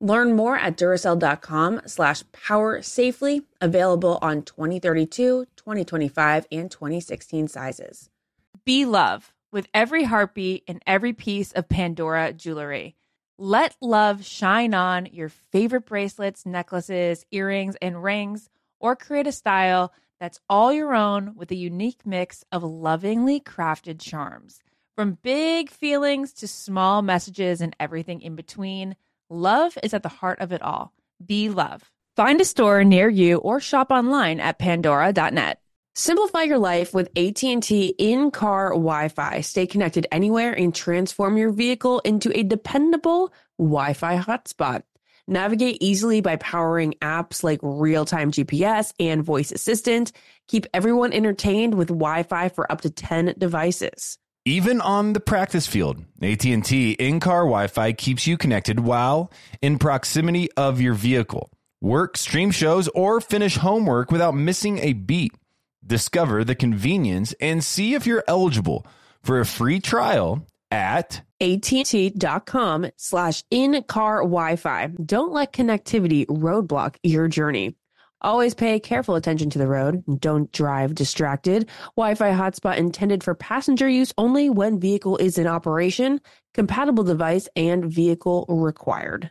Learn more at Duracell.com slash power safely, available on 2032, 2025, and 2016 sizes. Be love with every heartbeat and every piece of Pandora jewelry. Let love shine on your favorite bracelets, necklaces, earrings, and rings, or create a style that's all your own with a unique mix of lovingly crafted charms. From big feelings to small messages and everything in between, love is at the heart of it all. Be love. Find a store near you or shop online at pandora.net. Simplify your life with AT&T in-car Wi-Fi. Stay connected anywhere and transform your vehicle into a dependable Wi-Fi hotspot. Navigate easily by powering apps like real-time GPS and voice assistant. Keep everyone entertained with Wi-Fi for up to 10 devices. Even on the practice field, AT&T in-car Wi-Fi keeps you connected while in proximity of your vehicle. Work, stream shows, or finish homework without missing a beat. Discover the convenience and see if you're eligible for a free trial at att.com slash in-car Wi-Fi. Don't let connectivity roadblock your journey. Always pay careful attention to the road. Don't drive distracted. Wi-Fi hotspot intended for passenger use only when vehicle is in operation. Compatible device and vehicle required.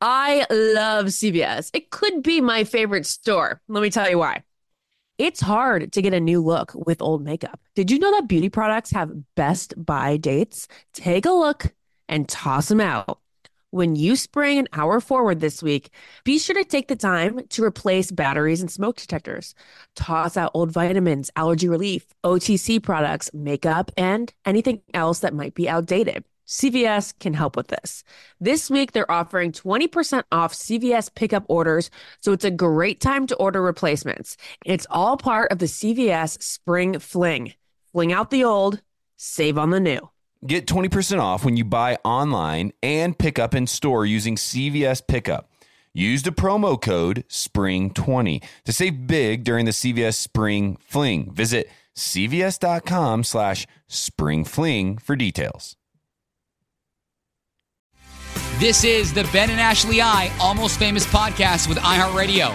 I love CVS. It could be my favorite store. Let me tell you why. It's hard to get a new look with old makeup. Did you know that beauty products have best buy dates? Take a look and toss them out. When you spring an hour forward this week, be sure to take the time to replace batteries and smoke detectors. Toss out old vitamins, allergy relief, OTC products, makeup, and anything else that might be outdated. CVS can help with this. This week, they're offering 20% off CVS pickup orders, so it's a great time to order replacements. It's all part of the CVS Spring Fling. Fling out the old, save on the new. Get 20% off when you buy online and pick up in store using CVS Pickup. Use the promo code SPRING20 to save big during the CVS Spring Fling. Visit cvs.com slash springfling for details. This is the Ben and Ashley I Almost Famous podcast with iHeartRadio.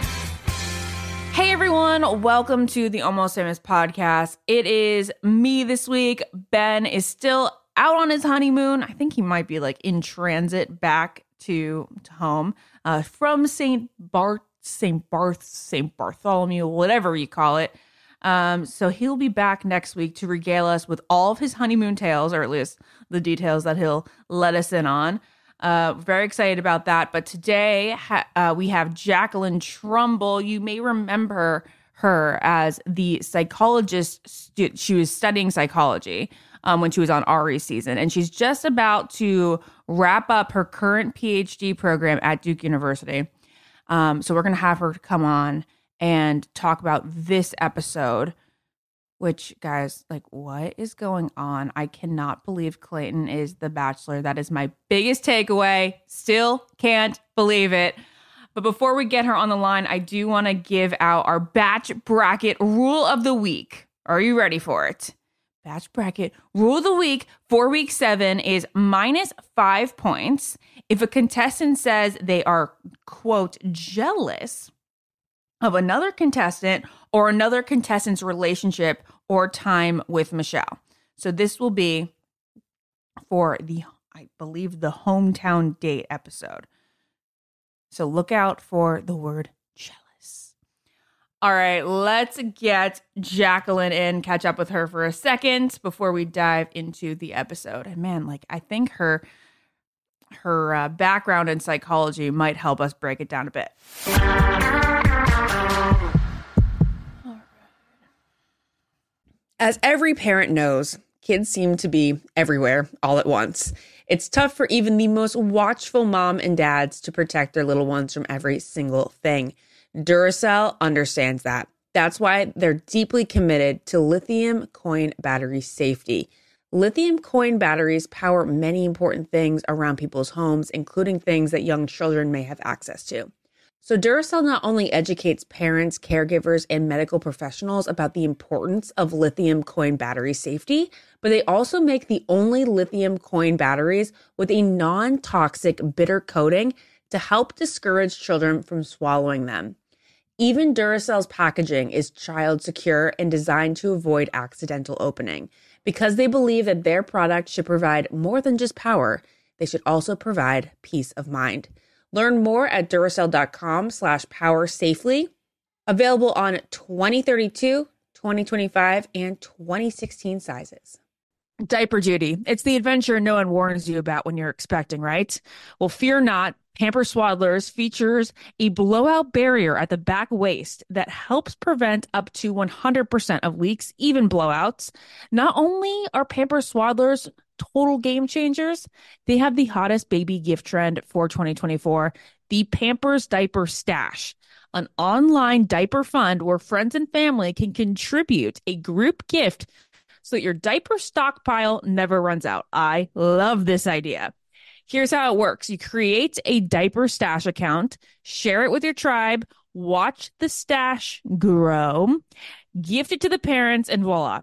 Hey everyone, welcome to the Almost Famous podcast. It is me this week. Ben is still out on his honeymoon. I think he might be like in transit back to, to home uh, from St. Bart, St. Barth, St. Bartholomew, whatever you call it. Um, so he'll be back next week to regale us with all of his honeymoon tales, or at least the details that he'll let us in on. Uh, very excited about that. But today ha- uh, we have Jacqueline Trumbull. You may remember her as the psychologist. Stu- she was studying psychology um, when she was on Arie season, and she's just about to wrap up her current PhD program at Duke University. Um, so we're going to have her come on and talk about this episode which guys like what is going on? I cannot believe clayton is the bachelor. That is my biggest takeaway. Still can't believe it. But before we get her on the line i do want to give out our batch bracket rule of the week. Are you ready for it? Batch bracket rule of the week for week seven is minus five points. If a contestant says they are quote jealous of another contestant or another contestant's relationship or time with Michelle. So this will be for the, I believe, the hometown date episode. So look out for the word jealous. All right, let's get Jacqueline in, catch up with her for a second before we dive into the episode. And man, like I think her her uh, background in psychology might help us break it down a bit. As every parent knows, kids seem to be everywhere all at once. It's tough for even the most watchful mom and dads to protect their little ones from every single thing. Duracell understands that. That's why they're deeply committed to lithium coin battery safety. Lithium coin batteries power many important things around people's homes, including things that young children may have access to. So, Duracell not only educates parents, caregivers, and medical professionals about the importance of lithium coin battery safety, but they also make the only lithium coin batteries with a non toxic bitter coating to help discourage children from swallowing them. Even Duracell's packaging is child secure and designed to avoid accidental opening. Because they believe that their product should provide more than just power, they should also provide peace of mind. Learn more at Duracell.com slash power safely. Available on 2032, 2025, and 2016 sizes. Diaper duty. It's the adventure no one warns you about when you're expecting, right? Well, fear not. Pamper Swaddlers features a blowout barrier at the back waist that helps prevent up to 100% of leaks, even blowouts. Not only are Pamper Swaddlers total game changers, they have the hottest baby gift trend for 2024 the Pampers Diaper Stash, an online diaper fund where friends and family can contribute a group gift so that your diaper stockpile never runs out. I love this idea. Here's how it works you create a diaper stash account, share it with your tribe, watch the stash grow, gift it to the parents, and voila.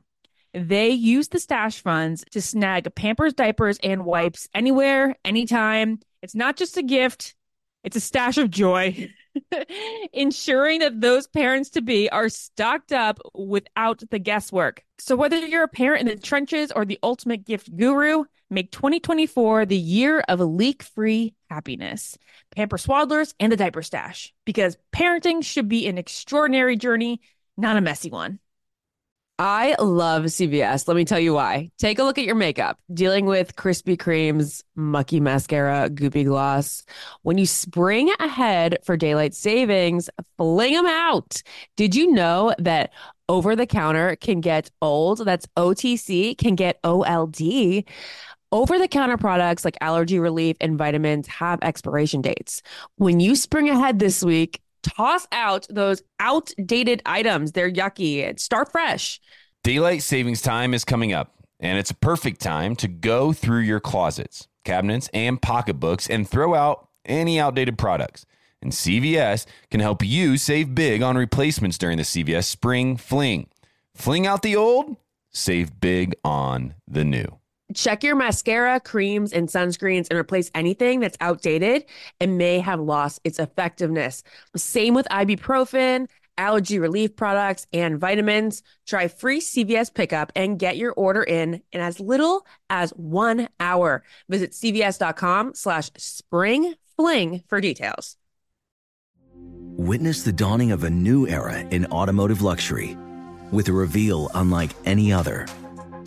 They use the stash funds to snag Pampers diapers and wipes anywhere, anytime. It's not just a gift, it's a stash of joy. ensuring that those parents to be are stocked up without the guesswork. So, whether you're a parent in the trenches or the ultimate gift guru, make 2024 the year of leak free happiness. Pamper Swaddlers and the Diaper Stash, because parenting should be an extraordinary journey, not a messy one. I love CVS. Let me tell you why. Take a look at your makeup. Dealing with Krispy Kreme's, mucky mascara, goopy gloss. When you spring ahead for daylight savings, fling them out. Did you know that over the counter can get old? That's OTC, can get OLD. Over the counter products like allergy relief and vitamins have expiration dates. When you spring ahead this week, toss out those outdated items. They're yucky. Start fresh. Daylight savings time is coming up, and it's a perfect time to go through your closets, cabinets, and pocketbooks and throw out any outdated products. And CVS can help you save big on replacements during the CVS Spring Fling. Fling out the old, save big on the new. Check your mascara, creams, and sunscreens and replace anything that's outdated and may have lost its effectiveness. Same with ibuprofen, allergy relief products, and vitamins. Try free CVS pickup and get your order in in as little as one hour. Visit cvs.com slash spring fling for details. Witness the dawning of a new era in automotive luxury with a reveal unlike any other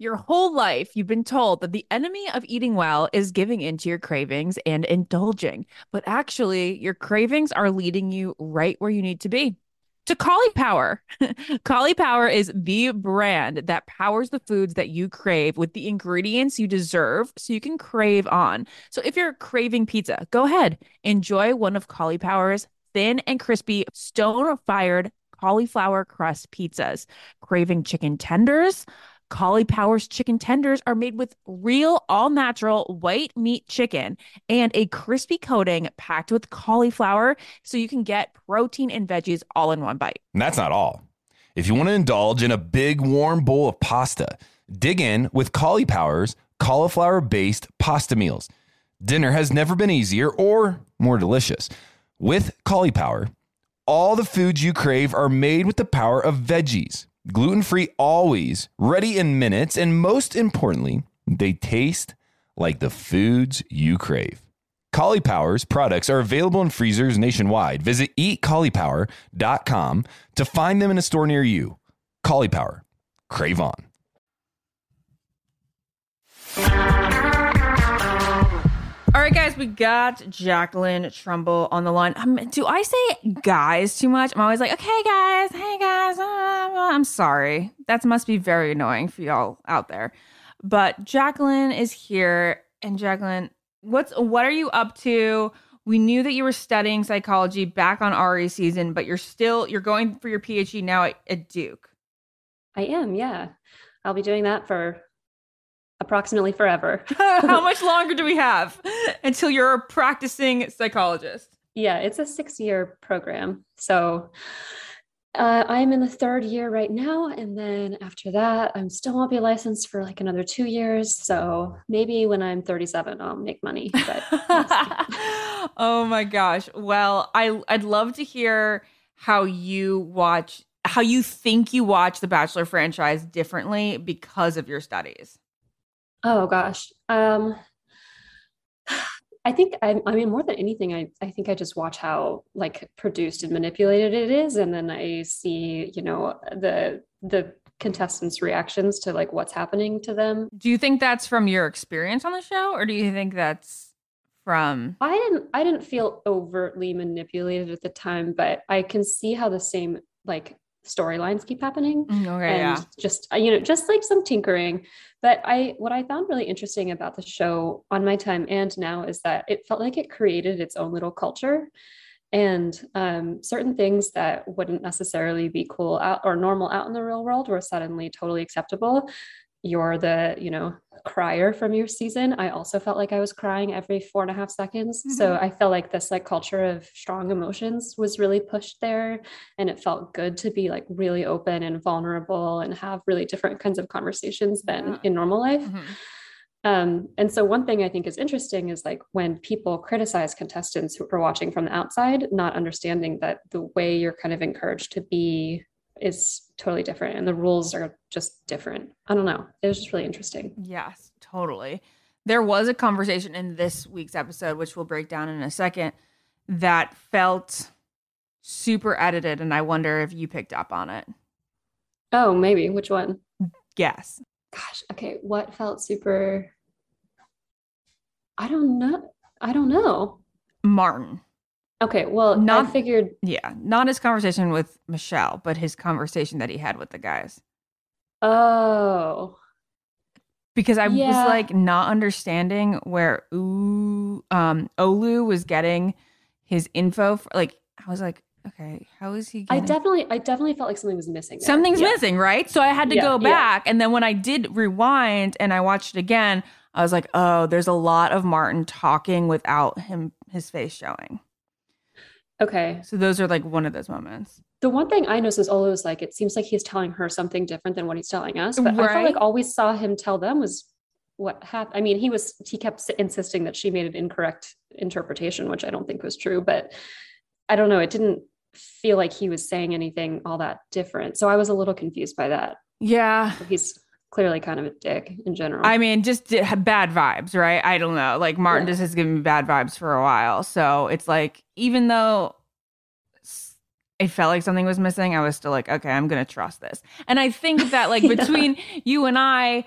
Your whole life, you've been told that the enemy of eating well is giving into your cravings and indulging. But actually, your cravings are leading you right where you need to be. to Caulipower. Power is the brand that powers the foods that you crave with the ingredients you deserve so you can crave on. So if you're craving pizza, go ahead, enjoy one of Caulipower's thin and crispy stone fired cauliflower crust pizzas. Craving chicken tenders? Caulipower's chicken tenders are made with real, all natural white meat chicken and a crispy coating packed with cauliflower so you can get protein and veggies all in one bite. And that's not all. If you want to indulge in a big warm bowl of pasta, dig in with Caulipower's cauliflower based pasta meals. Dinner has never been easier or more delicious. With Caulipower, all the foods you crave are made with the power of veggies gluten free always, ready in minutes, and most importantly, they taste like the foods you crave. Caulipower's products are available in freezers nationwide. Visit eatcaulipower.com to find them in a store near you. Caulipower, crave on. All right, guys, we got Jacqueline Trumbull on the line. Um, do I say guys too much? I'm always like, okay, guys, hey, guys. Uh, I'm sorry. That must be very annoying for y'all out there. But Jacqueline is here. And Jacqueline, what's what are you up to? We knew that you were studying psychology back on Arie season, but you're still you're going for your PhD now at, at Duke. I am, yeah. I'll be doing that for approximately forever. How much longer do we have until you're a practicing psychologist? Yeah, it's a six year program. So uh, I'm in the third year right now. And then after that, I'm still won't be licensed for like another two years. So maybe when I'm 37, I'll make money. But oh my gosh. Well, I, I'd love to hear how you watch, how you think you watch the Bachelor franchise differently because of your studies. Oh gosh. Um I think I, I mean more than anything I, I think I just watch how like produced and manipulated it is and then I see you know the the contestants reactions to like what's happening to them. Do you think that's from your experience on the show or do you think that's from I didn't I didn't feel overtly manipulated at the time but I can see how the same like storylines keep happening Mm, okay, and yeah. just uh, you know just like some tinkering. But i what i found really interesting about the show on my time and now is that it felt like it created its own little culture. And um, certain things that wouldn't necessarily be cool out or normal out in the real world were suddenly totally acceptable you're the you know crier from your season i also felt like i was crying every four and a half seconds so i felt like this like culture of strong emotions was really pushed there and it felt good to be like really open and vulnerable and have really different kinds of conversations than Yeah. in normal life Mhm. um, and so one thing I think is interesting is like when people criticize contestants who are watching from the outside, not understanding that the way you're kind of encouraged to be is totally different and the rules are just different. I don't know. It was just really interesting. Yes, totally. There was a conversation in this week's episode, which we'll break down in a second, that felt super edited. And I wonder if you picked up on it. Oh, maybe. Which one? Yes. Gosh, okay. What felt super I don't know. I don't know. Martin. Okay, well, Not- I figured Yeah. Not his conversation with Michelle, but his conversation that he had with the guys. oh, Because I Yeah. was like not understanding where ooh, um, Olu was getting his info. For, like, I was like, okay, how is he I definitely I definitely felt like something was missing. there. something's Yeah. missing, right? So I had to Yeah, go back. And then when I did rewind and I watched it again, I was like, oh, there's a lot of Martin talking without him his face showing. Okay. So those are like one of those moments. The one thing I noticed is Olu was like, it seems like he's telling her something different than what he's telling us. But I felt like all we saw him tell them was what happened. I mean, he was he kept insisting that she made an incorrect interpretation, which I don't think was true. But I don't know. It didn't feel like he was saying anything all that different. So I was a little confused by that. Yeah. He's clearly kind of a dick in general. I mean, just bad vibes, right? I don't know. Like Martin Yeah. just has given me bad vibes for a while. So it's like, even though it felt like something was missing, I was still like, okay, I'm going to trust this. And I think that, like, Yeah. between you and I,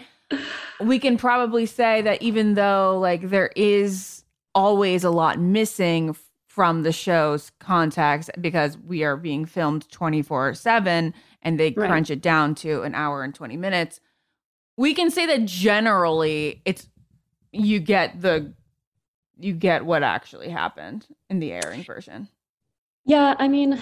we can probably say that even though, like, there is always a lot missing from the show's context because we are being filmed 24 7 and they Right. crunch it down to an hour and 20 minutes. We can say that generally it's you get the you get what actually happened in the airing version. Yeah, I mean,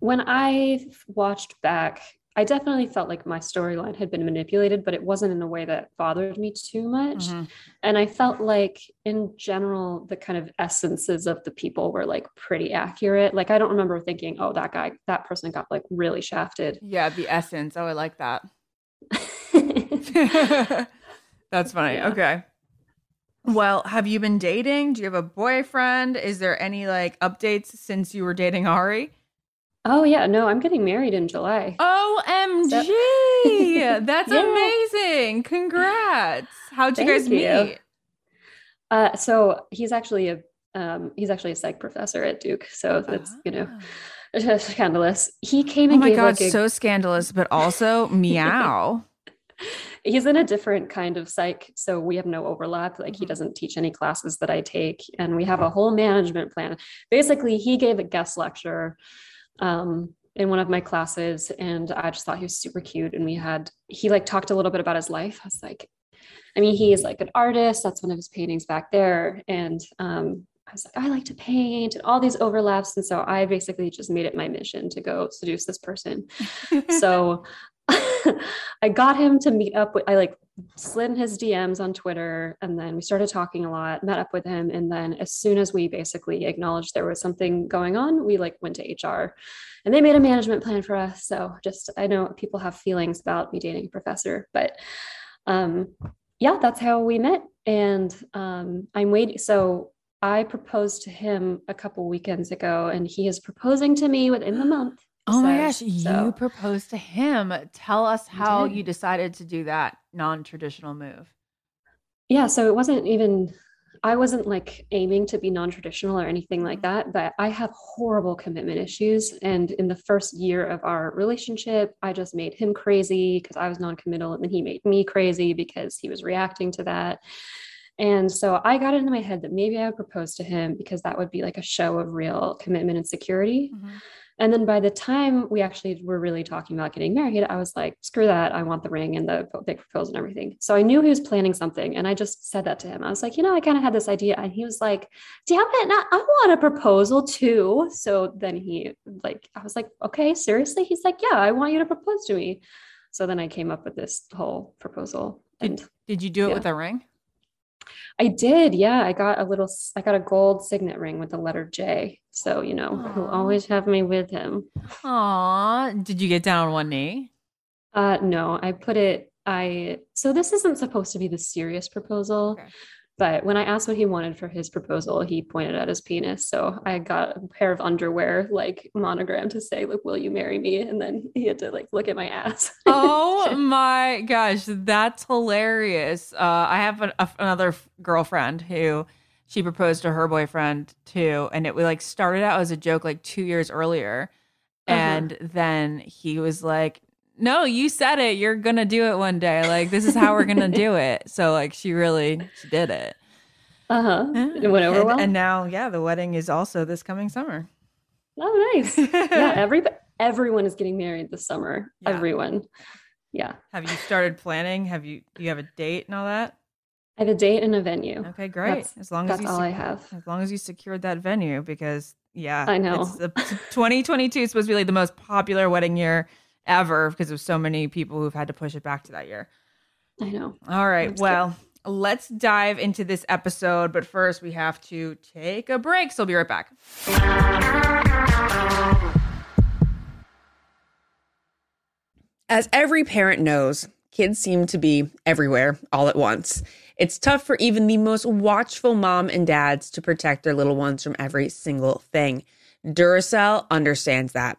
when I watched back, I definitely felt like my storyline had been manipulated, but it wasn't in a way that bothered me too much. Mhm. And I felt like, in general, the kind of essences of the people were like pretty accurate. Like, I don't remember thinking, oh, that guy, that person got like really shafted. Yeah, the essence. Oh, I like that. That's funny. Yeah. Okay. Well, have you been dating? Do you have a boyfriend? Is there any like updates since you were dating Arie? oh, yeah, no, I'm getting married in July. OMG. That's Yeah. amazing. Congrats. How'd you Thank guys you. meet? Uh, so he's actually a um, he's actually a psych professor at Duke. So that's you know scandalous. He came Oh and my gave god, like a, so scandalous, but also meow. He's in a different kind of psych so we have no overlap. Like he Mhm. doesn't teach any classes that i take and we have a whole management plan. Basically he gave a guest lecture um, in one of my classes and i just thought he was super cute and we had he like talked a little bit about his life. I was like i mean he is like an artist. That's one of his paintings back there. And um, I was like, I like to paint and all these overlaps. And so I basically just made it my mission to go seduce this person. So I got him to meet up with I like slid in his DMs on Twitter and then we started talking a lot, met up with him and then as soon as we basically acknowledged there was something going on, we like went to HR and they made a management plan for us. So just I know people have feelings about me dating a professor, but um yeah, that's how we met and um I'm waiting so I proposed to him a couple weekends ago and he is proposing to me within the month. Oh my gosh, So- you proposed to him. Tell us how you decided to do that non-traditional move. yeah so it wasn't even i wasn't like aiming to be non-traditional or anything like mm-hmm. that but i have horrible commitment issues and in the first year of our relationship i just made him crazy because i was non-committal and then he made me crazy because he was reacting to that. And so i got it into my head that maybe i would propose to him because that would be like a show of real commitment and security mm-hmm. And then by the time we actually were really talking about getting married, I was like, screw that. I want the ring and the big proposal and everything. So I knew he was planning something. And I just said that to him. I was like, you know, I kind of had this idea. And he was like, damn it, not, I want a proposal too. So then he, like, I was like, okay, seriously? He's like, yeah, I want you to propose to me. So then I came up with this whole proposal. Did, And did you do it yeah. with a ring? I did. Yeah. I got a little, I got a gold signet ring with the letter J. So, you know, he'll always have me with him. Aw, did you get down on one knee? Uh, no, I put it, I, so this isn't supposed to be the serious proposal, Okay. But when I asked what he wanted for his proposal, he pointed at his penis. So I got a pair of underwear, like monogram to say, like, will you marry me? And then he had to like look at my ass. Oh my gosh, that's hilarious. Uh, I have an, a, another f- girlfriend who she proposed to her boyfriend too, and it like started out as a joke like two years earlier, Uh-huh. and then he was like, "No, you said it. You're gonna do it one day. Like this is how we're gonna do it." So like she really she did it. Uh-huh. It went over and, well. and now yeah, the wedding is also this coming summer. oh, nice. yeah. Every, everyone is getting married this summer. Yeah. Everyone. Yeah. Have you started planning? Have you do you have a date and all that? I have a date and a venue. Okay, great. That's- as long as That's you all sec- I have. as long as you secured that venue because yeah I know. it's the, 2022 is supposed to be like the most popular wedding year ever because of so many people who've had to push it back to that year I know. all right I'm well let's dive into this episode but first we have to take a break so we'll be right back As every parent knows, kids seem to be everywhere all at once. It's tough for even the most watchful mom and dads to protect their little ones from every single thing. Duracell understands that.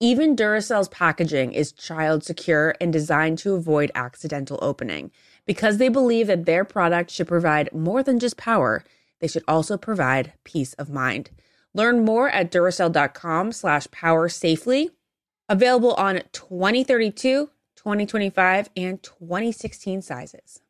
Even Duracell's packaging is child secure and designed to avoid accidental opening. Because they believe that their product should provide more than just power, they should also provide peace of mind. Learn more at Duracell.com slash power safely. Available on 2032, 2025, and 2016 sizes.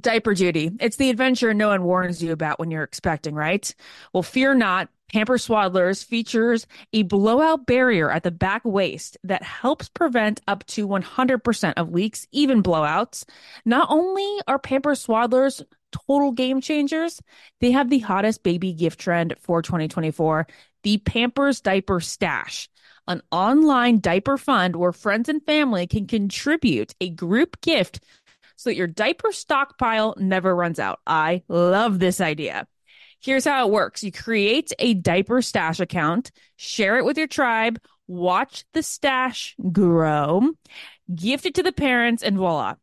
Diaper duty. It's the adventure no one warns you about when you're expecting, right? Well, fear not. Pamper Swaddlers features a blowout barrier at the back waist that helps prevent up to 100% of leaks, even blowouts. Not only are Pamper Swaddlers total game changers, they have the hottest baby gift trend for 2024 the Pampers Diaper Stash, an online diaper fund where friends and family can contribute a group gift so that your diaper stockpile never runs out. I love this idea. Here's how it works you create a diaper stash account, share it with your tribe, watch the stash grow, gift it to the parents, and voila.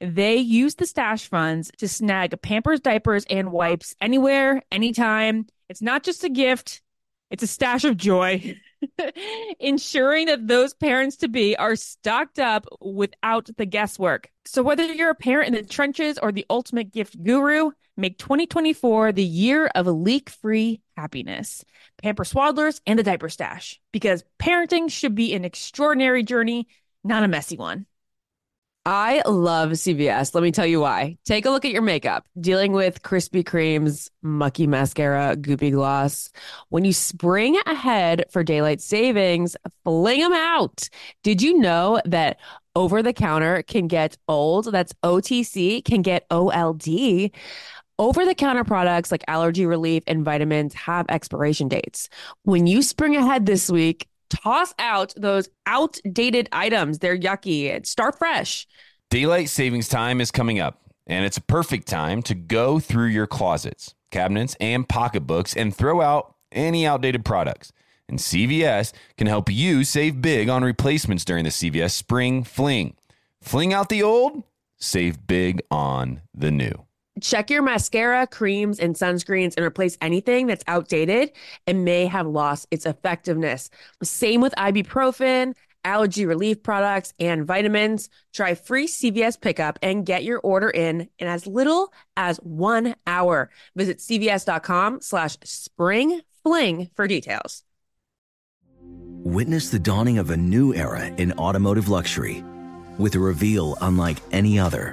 They use the stash funds to snag Pampers diapers and wipes anywhere, anytime. It's not just a gift, it's a stash of joy. ensuring that those parents to be are stocked up without the guesswork. So, whether you're a parent in the trenches or the ultimate gift guru, make 2024 the year of leak free happiness. Pamper Swaddlers and the Diaper Stash, because parenting should be an extraordinary journey, not a messy one. I love CVS. Let me tell you why. Take a look at your makeup. Dealing with Krispy Kreme's mucky mascara, goopy gloss. When you spring ahead for daylight savings, fling them out. Did you know that over the counter can get old? That's OTC, can get OLD. Over the counter products like allergy relief and vitamins have expiration dates. When you spring ahead this week, toss out those outdated items. They're yucky. Start fresh. Daylight savings time is coming up, and it's a perfect time to go through your closets, cabinets, and pocketbooks and throw out any outdated products. And CVS can help you save big on replacements during the CVS Spring Fling. Fling out the old, save big on the new. Check your mascara, creams, and sunscreens and replace anything that's outdated and may have lost its effectiveness. Same with ibuprofen, allergy relief products, and vitamins. Try free CVS pickup and get your order in in as little as one hour. Visit cvs.com slash spring fling for details. Witness the dawning of a new era in automotive luxury with a reveal unlike any other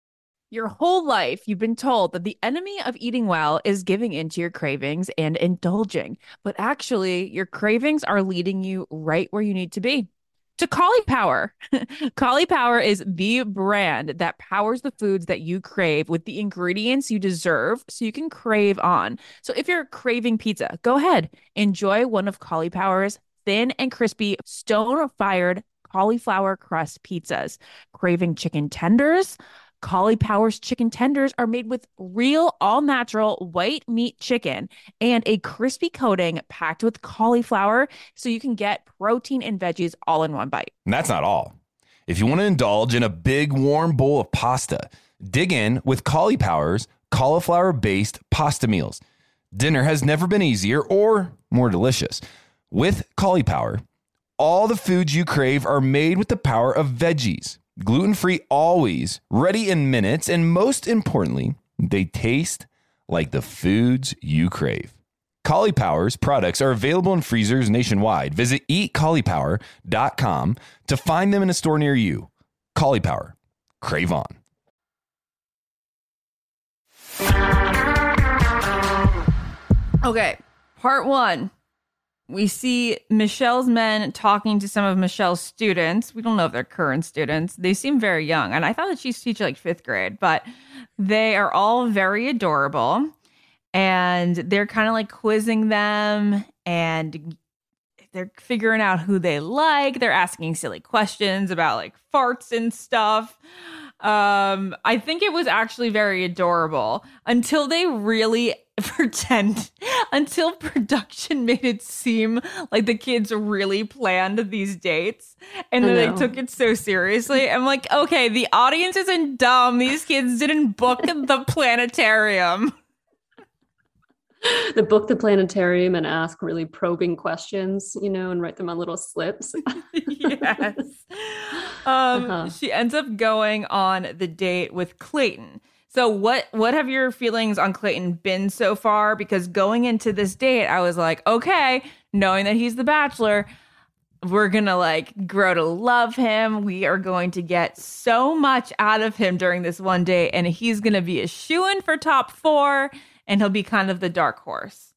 Your whole life, you've been told that the enemy of eating well is giving into your cravings and indulging. But actually, your cravings are leading you right where you need to be to Caulipower. Collie Power is the brand that powers the foods that you crave with the ingredients you deserve so you can crave on. So if you're craving pizza, go ahead, enjoy one of Caulipower's thin and crispy stone fired cauliflower crust pizzas. Craving chicken tenders? Caulipower's chicken tenders are made with real, all natural white meat chicken and a crispy coating packed with cauliflower so you can get protein and veggies all in one bite. And that's not all. If you want to indulge in a big warm bowl of pasta, dig in with Caulipower's cauliflower based pasta meals. Dinner has never been easier or more delicious. With Caulipower, all the foods you crave are made with the power of veggies gluten free always, ready in minutes, and most importantly, they taste like the foods you crave. Caulipower's products are available in freezers nationwide. Visit eatcaulipower.com to find them in a store near you. Caulipower, crave on. Okay, part one. We see Michelle's men talking to some of Michelle's students. We don't know if they're current students. They seem very young. And I thought that she's teaching like fifth grade, but they are all very adorable. And they're kind of like quizzing them and they're figuring out who they like. They're asking silly questions about like farts and stuff. Um, I think it was actually very adorable until they really pretend until production made it seem like the kids really planned these dates and then they took it so seriously. I'm like, okay, the audience isn't dumb. These kids didn't book the planetarium. the book the planetarium and ask really probing questions, you know, and write them on little slips. yes. Um, uh-huh. She ends up going on the date with Clayton. So what what have your feelings on Clayton been so far? Because going into this date, I was like, okay, knowing that he's the bachelor, we're gonna like grow to love him. We are going to get so much out of him during this one day, and he's gonna be a shoe in for top four and he'll be kind of the dark horse.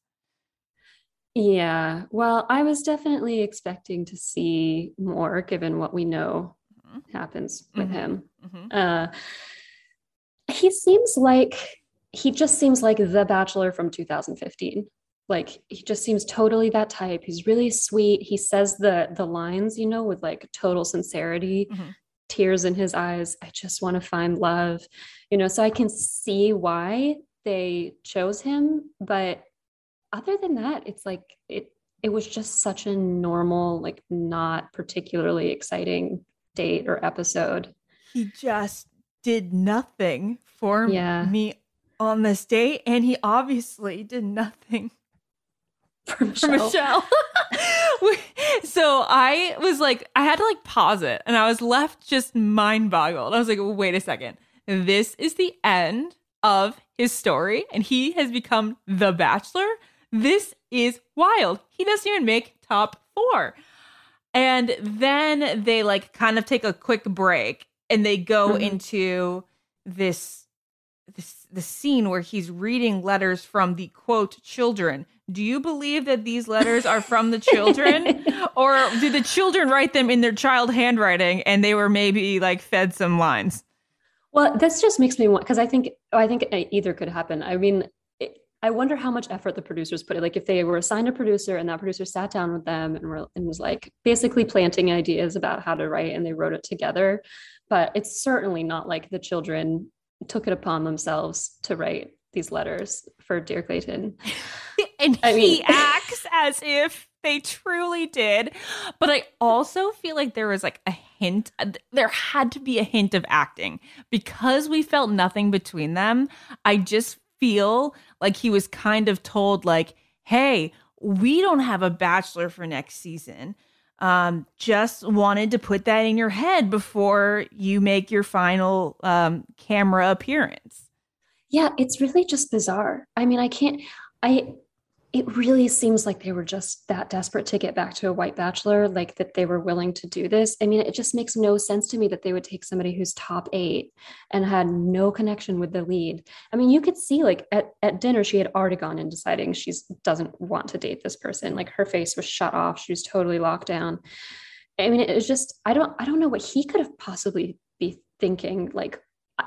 Yeah. Well, I was definitely expecting to see more given what we know mm-hmm. happens with mm-hmm. him. Mm-hmm. Uh, he seems like he just seems like the bachelor from 2015 like he just seems totally that type. He's really sweet. He says the the lines you know with like total sincerity mm-hmm. tears in his eyes. I just want to find love. You know so i can see why they chose him but other than that it's like it it was just such a normal like not particularly exciting date or episode. He just did nothing for yeah. me on this date and he obviously did nothing for Michelle. For Michelle. so I was like, I had to like pause it and I was left just mind boggled. I was like, wait a second. This is the end of his story and he has become the bachelor. This is wild. He doesn't even make top four. And then they like kind of take a quick break and they go mm-hmm. into this this the scene where he's reading letters from the quote children. Do you believe that these letters are from the children or do the children write them in their child handwriting and they were maybe like fed some lines? Well, this just makes me want because I think I think either could happen. I mean, I wonder how much effort the producers put in. Like if they were assigned a producer and that producer sat down with them and, were, and was like basically planting ideas about how to write and they wrote it together. But it's certainly not like the children took it upon themselves to write these letters for Dear Clayton. and I he mean, acts as if they truly did. But I also feel like there was like a hint, there had to be a hint of acting because we felt nothing between them. I just feel like he was kind of told, like, hey, we don't have a bachelor for next season. Um, just wanted to put that in your head before you make your final um, camera appearance. Yeah, it's really just bizarre. I mean, I can't, I, it really seems like they were just that desperate to get back to a white bachelor, like that they were willing to do this. I mean, it just makes no sense to me that they would take somebody who's top eight and had no connection with the lead. I mean, you could see like at, at dinner, she had already gone in deciding she doesn't want to date this person. Like her face was shut off. She was totally locked down. I mean, it was just, I don't, I don't know what he could have possibly be thinking. Like,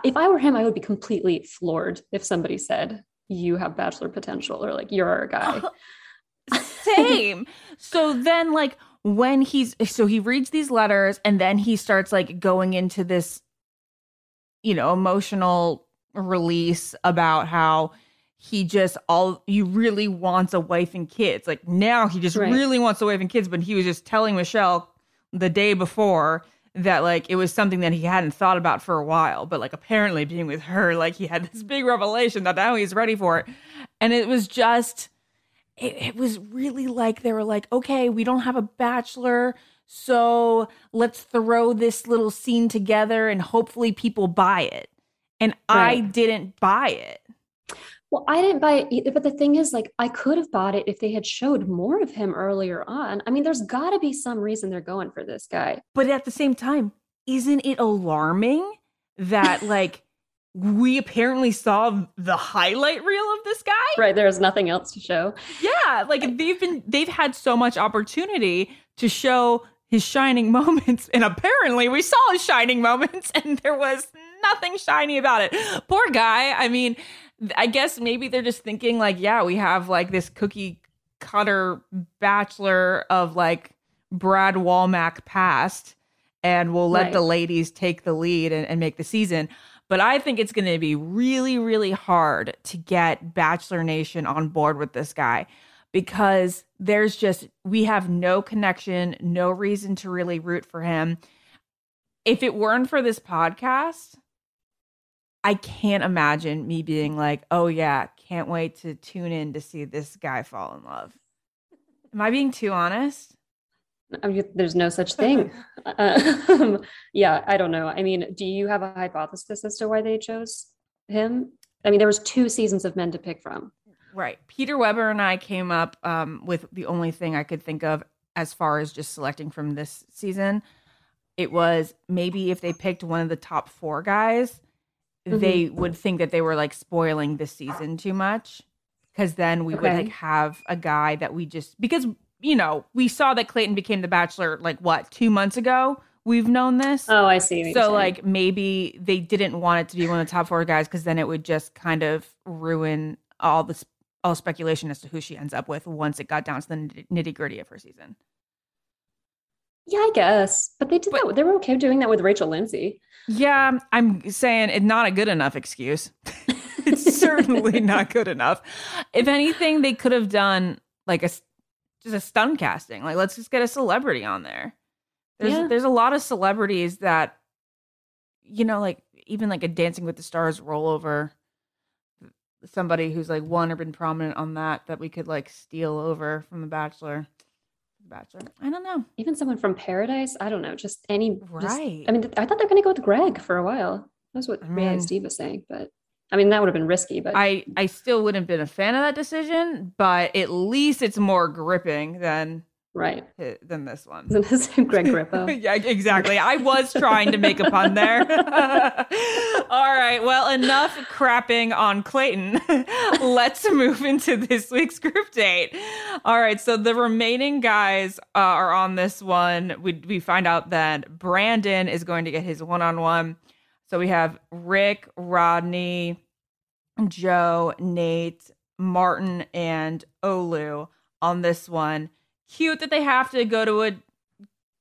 if I were him, I would be completely floored if somebody said, you have bachelor potential or like you're our guy. Same. so then like when he's so he reads these letters and then he starts like going into this you know emotional release about how he just all he really wants a wife and kids. Like now he just right. really wants a wife and kids, but he was just telling Michelle the day before that like it was something that he hadn't thought about for a while but like apparently being with her like he had this big revelation that now he's ready for it. And it was just it, it was really like they were like okay we don't have a bachelor so let's throw this little scene together and hopefully people buy it. And right. i didn't buy it well, I didn't buy it either, but the thing is, like, I could have bought it if they had showed more of him earlier on. I mean, there's got to be some reason they're going for this guy. But at the same time, isn't it alarming that like we apparently saw the highlight reel of this guy. Right. There's nothing else to show. Yeah, like they've been they've had so much opportunity to show his shining moments and apparently we saw his shining moments and there was nothing shiny about it. Poor guy. I mean, I guess maybe they're just thinking like, yeah, we have like this cookie cutter bachelor of like Brad Womack past and we'll let Right. the ladies take the lead and, and make the season. But I think it's going to be really, really hard to get Bachelor Nation on board with this guy because there's just, we have no connection, no reason to really root for him. If it weren't for this podcast, I can't imagine me being like, oh, yeah, can't wait to tune in to see this guy fall in love. Am I being too honest? I mean, there's no such thing. um, yeah, I don't know. I mean, do you have a hypothesis as to why they chose him? I mean, there was two seasons of men to pick from. Right. Peter Weber and I came up um, with the only thing I could think of as far as just selecting from this season. It was maybe if they picked one of the top four guys, they mm-hmm. would think that they were like spoiling this season too much. Because then we would like have a guy that we just because you know we saw that Clayton became the Bachelor like what two months ago. We've known this. Oh, I see. So like maybe they didn't want it to be one of the top four guys because then it would just kind of ruin all the all speculation as to who she ends up with once it got down to the nitty gritty of her season. Yeah, I guess. But they did that. They were okay doing that with Rachel Lindsay. Yeah, I'm saying it's not a good enough excuse. it's certainly not good enough. If anything, they could have done like a just a stun casting. Like let's just get a celebrity on there. There's Yeah. there's a lot of celebrities that you know like even like a Dancing with the Stars rollover somebody who's like one or been prominent on that that we could like steal over from the Bachelor. The Bachelor. I don't know. Even someone from Paradise. I don't know. Just any. just- Right. I mean, I thought they're going to go with Greg for a while. That's what I mean- Steve was saying. But I mean, that would have been risky. But I I still wouldn't have been a fan of that decision, but at least it's more gripping than right. than this one. Isn't his Greg Grippo? yeah, exactly. I was trying to make a pun there. All right. Well, enough crapping on Clayton. Let's move into this week's group date. All right. So the remaining guys uh, are on this one. We we find out that Brandon is going to get his one on one. So we have Rick, Rodney, Joe, Nayte, Martin, and Olu on this one. Cute that they have to go to a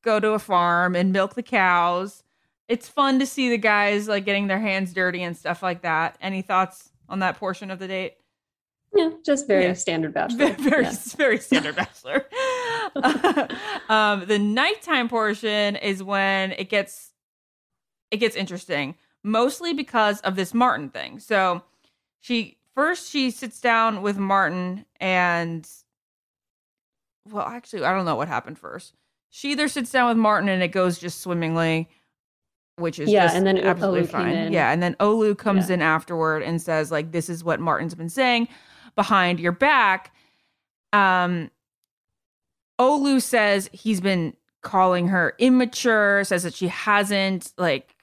go to a farm and milk the cows. It's fun to see the guys like getting their hands dirty and stuff like that. Any thoughts on that portion of the date? Yeah, just very Yeah. standard bachelor. Very, Yeah. very standard bachelor. um, the nighttime portion is when it gets it gets interesting, mostly because of this Martin thing. So she first she sits down with Martin and well, actually, I don't know what happened first. She either sits down with Martin and it goes just swimmingly, which is Yeah, just and then absolutely Olu fine. Yeah, and then Olu comes Yeah. in afterward and says like, "This is what Martin's been saying behind your back." Um, Olu says he's been calling her immature. Says that she hasn't like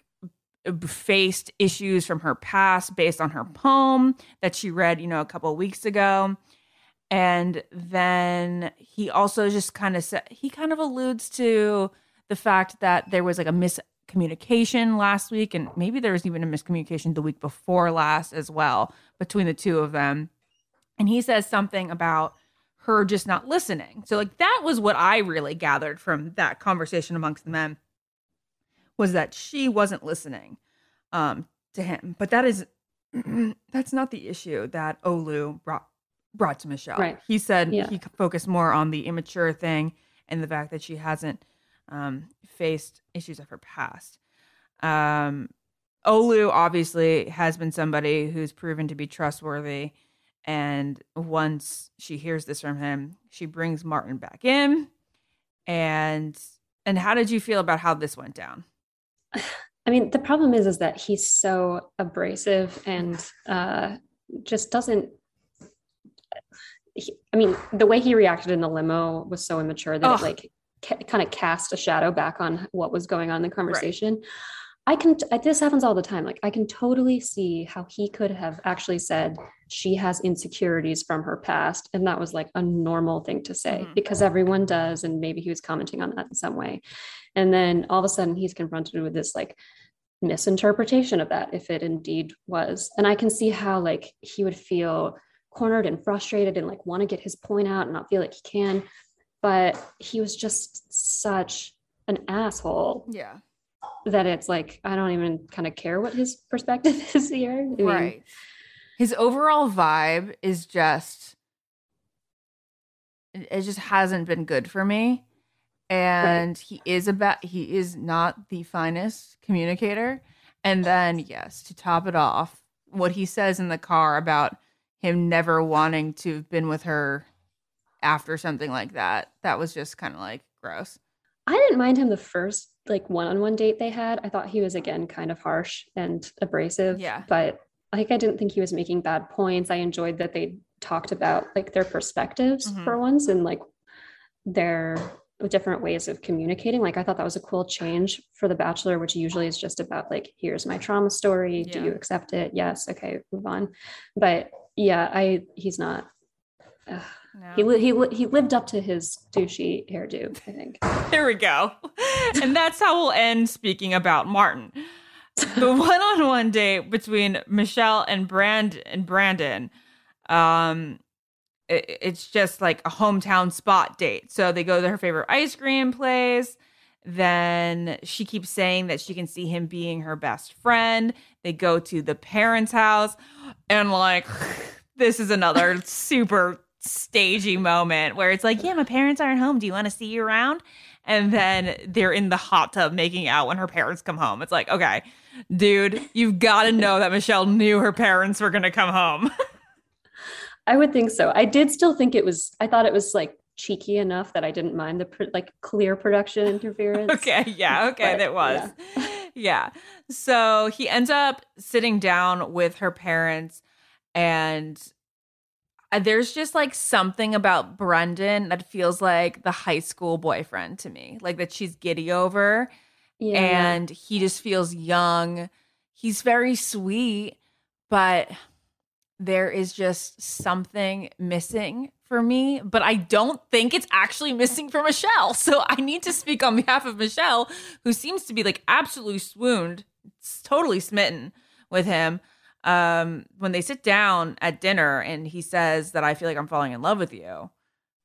faced issues from her past based on her poem that she read, you know, a couple of weeks ago. And then he also just kind of said he kind of alludes to the fact that there was like a miscommunication last week, and maybe there was even a miscommunication the week before last as well between the two of them. And he says something about her just not listening. So like that was what I really gathered from that conversation amongst the men was that she wasn't listening um to him. But that is that's not the issue that Olu brought brought to Michelle. Right. He said Yeah. he focused more on the immature thing and the fact that she hasn't um, faced issues of her past. Um, Olu obviously has been somebody who's proven to be trustworthy. And once she hears this from him, she brings Martin back in. And and how did you feel about how this went down? I mean, the problem is, is that he's so abrasive and uh, just doesn't. He, I mean, the way he reacted in the limo was so immature that Ugh. it like ca- kind of cast a shadow back on what was going on in the conversation. I can, this happens all the time. Like, I can totally see how he could have actually said she has insecurities from her past. And that was like a normal thing to say Mhm. because everyone does. And maybe he was commenting on that in some way. And then all of a sudden, he's confronted with this like misinterpretation of that, if it indeed was. And I can see how like he would feel cornered and frustrated and like want to get his point out and not feel like he can. But he was just such an asshole Yeah. that it's like I don't even kind of care what his perspective is here. I mean, right. His overall vibe is just it it just hasn't been good for me. And he is about he is not the finest communicator. And then yes, to top it off, what he says in the car about him never wanting to have been with her after something like that. That was just kind of like gross. I didn't mind him the first like one-on-one date they had. I thought he was again kind of harsh and abrasive. Yeah. But like I didn't think he was making bad points. I enjoyed that they talked about like their perspectives Mhm. for once and like their different ways of communicating. Like I thought that was a cool change for The Bachelor, which usually is just about like, here's my trauma story. Do you accept it? Yes. Okay, move on. But yeah, I he's not. ugh. No. He li- he li- he lived up to his douchey hairdo. I think. There we go. And that's how we'll end speaking about Martin. The one-on-one date between Michelle and Brand and Brandon. Um it- it's just like a hometown spot date. So they go to her favorite ice cream place. Then she keeps saying that she can see him being her best friend. They go to the parents' house and like this is another super stagey moment where it's like, yeah, my parents aren't home. Do you want to see you around? And then they're in the hot tub making out when her parents come home. It's like, okay, dude, you've got to know that Michelle knew her parents were going to come home. I would think so. I did still think it was. I thought it was like cheeky enough that I didn't mind the pr- like clear production interference. okay, yeah, okay, But, that was. Yeah. So he ends up sitting down with her parents, and uh, there's just like something about Brendan that feels like the high school boyfriend to me, like that she's giddy over. Yeah. and he just feels young. He's very sweet, but there is just something missing for me. But I don't think it's actually missing for Michelle. So I need to speak on behalf of Michelle, who seems to be like absolutely swooned, totally smitten with him. Um, when they sit down at dinner and he says that I feel like I'm falling in love with you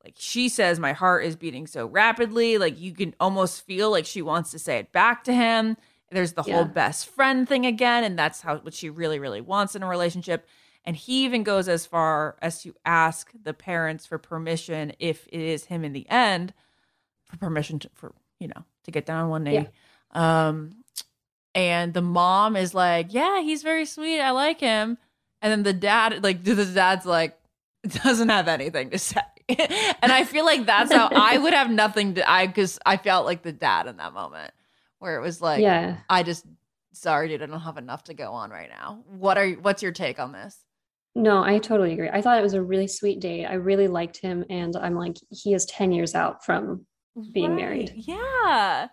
like she says my heart is beating so rapidly like you can almost feel like she wants to say it back to him there's the whole best friend thing again and that's how what she really really wants in a relationship and he even goes as far as to ask the parents for permission if it is him in the end for permission to, for you know to get down on one knee um and the mom is like yeah he's very sweet. I like him. And then the dad like the dad's like doesn't have anything to say. And i feel like that's how i would have nothing to i because i felt like the dad in that moment where it was like yeah. i just sorry dude i don't have enough to go on right now. What are what's your take on this No, I totally agree. I thought it was a really sweet date. I really liked him, and I'm like, he is ten years out from being married. Yeah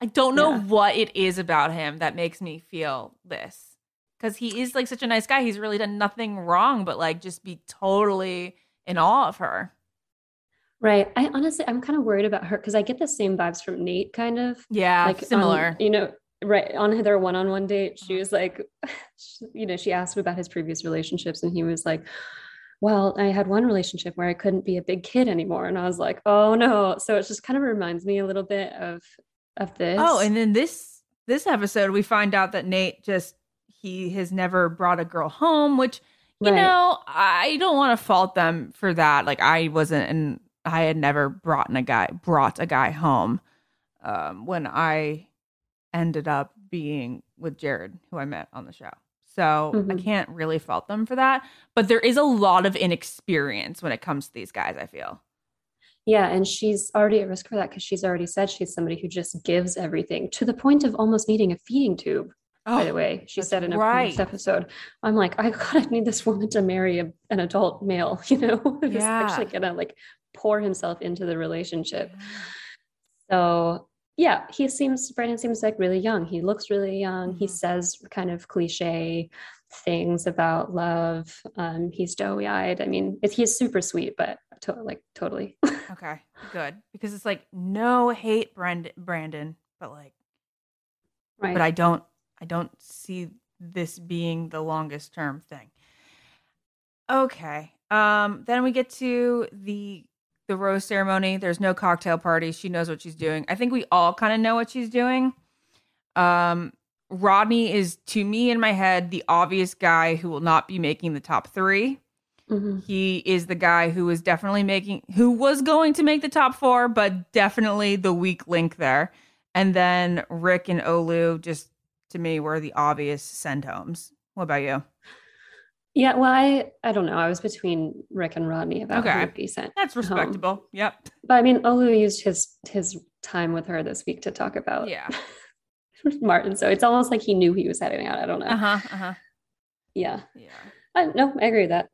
i don't know Yeah. what it is about him that makes me feel this because he is like such a nice guy he's really done nothing wrong but like just be totally in awe of her Right. I honestly, I'm kind of worried about her because I get the same vibes from Nayte, kind of. yeah like similar you know right on their one-on-one date she was like you know she asked him about his previous relationships and he was like well i had one relationship where i couldn't be a big kid anymore and i was like oh no so it just kind of reminds me a little bit of of this Oh, and then this this episode we find out that Nayte just he has never brought a girl home, which you Right. know, I don't want to fault them for that. Like I wasn't and I had never brought in a guy brought a guy home um when I ended up being with Jared, who I met on the show. So I Mhm. can't really fault them for that. But there is a lot of inexperience when it comes to these guys, I feel. yeah and she's already at risk for that because she's already said she's somebody who just gives everything to the point of almost needing a feeding tube by the way she Oh, said in a right. previous episode i'm like i gotta need this woman to marry a, an adult male you know who's Yeah. actually gonna like pour himself into the relationship So yeah, he seems Brandon seems like really young. He looks really young. He Mhm. says kind of cliche things about love. Um, he's doughy eyed. I mean, he's super sweet, but to, like totally. Okay, good. Because it's like no hate, Brandon, Brandon, but like, right. but I don't, I don't see this being the longest term thing. Okay. Um. Then we get to the the rose ceremony. There's no cocktail party. She knows what she's doing. I think we all kind of know what she's doing. Um. Rodney is to me in my head the obvious guy who will not be making the top three. Mhm. He is the guy who is definitely making, who was going to make the top four, but definitely the weak link there. And then Rick and Olu, just to me, were the obvious send homes. What about you? Yeah, well, I I don't know. I was between Rick and Rodney about Okay. who would be sent. That's home. respectable. Yep. But I mean, Olu used his his time with her this week to talk about Yeah. Martin. So it's almost like he knew he was heading out. I don't know. Uh huh. Uh huh. Yeah. Yeah. I, no, I agree with that.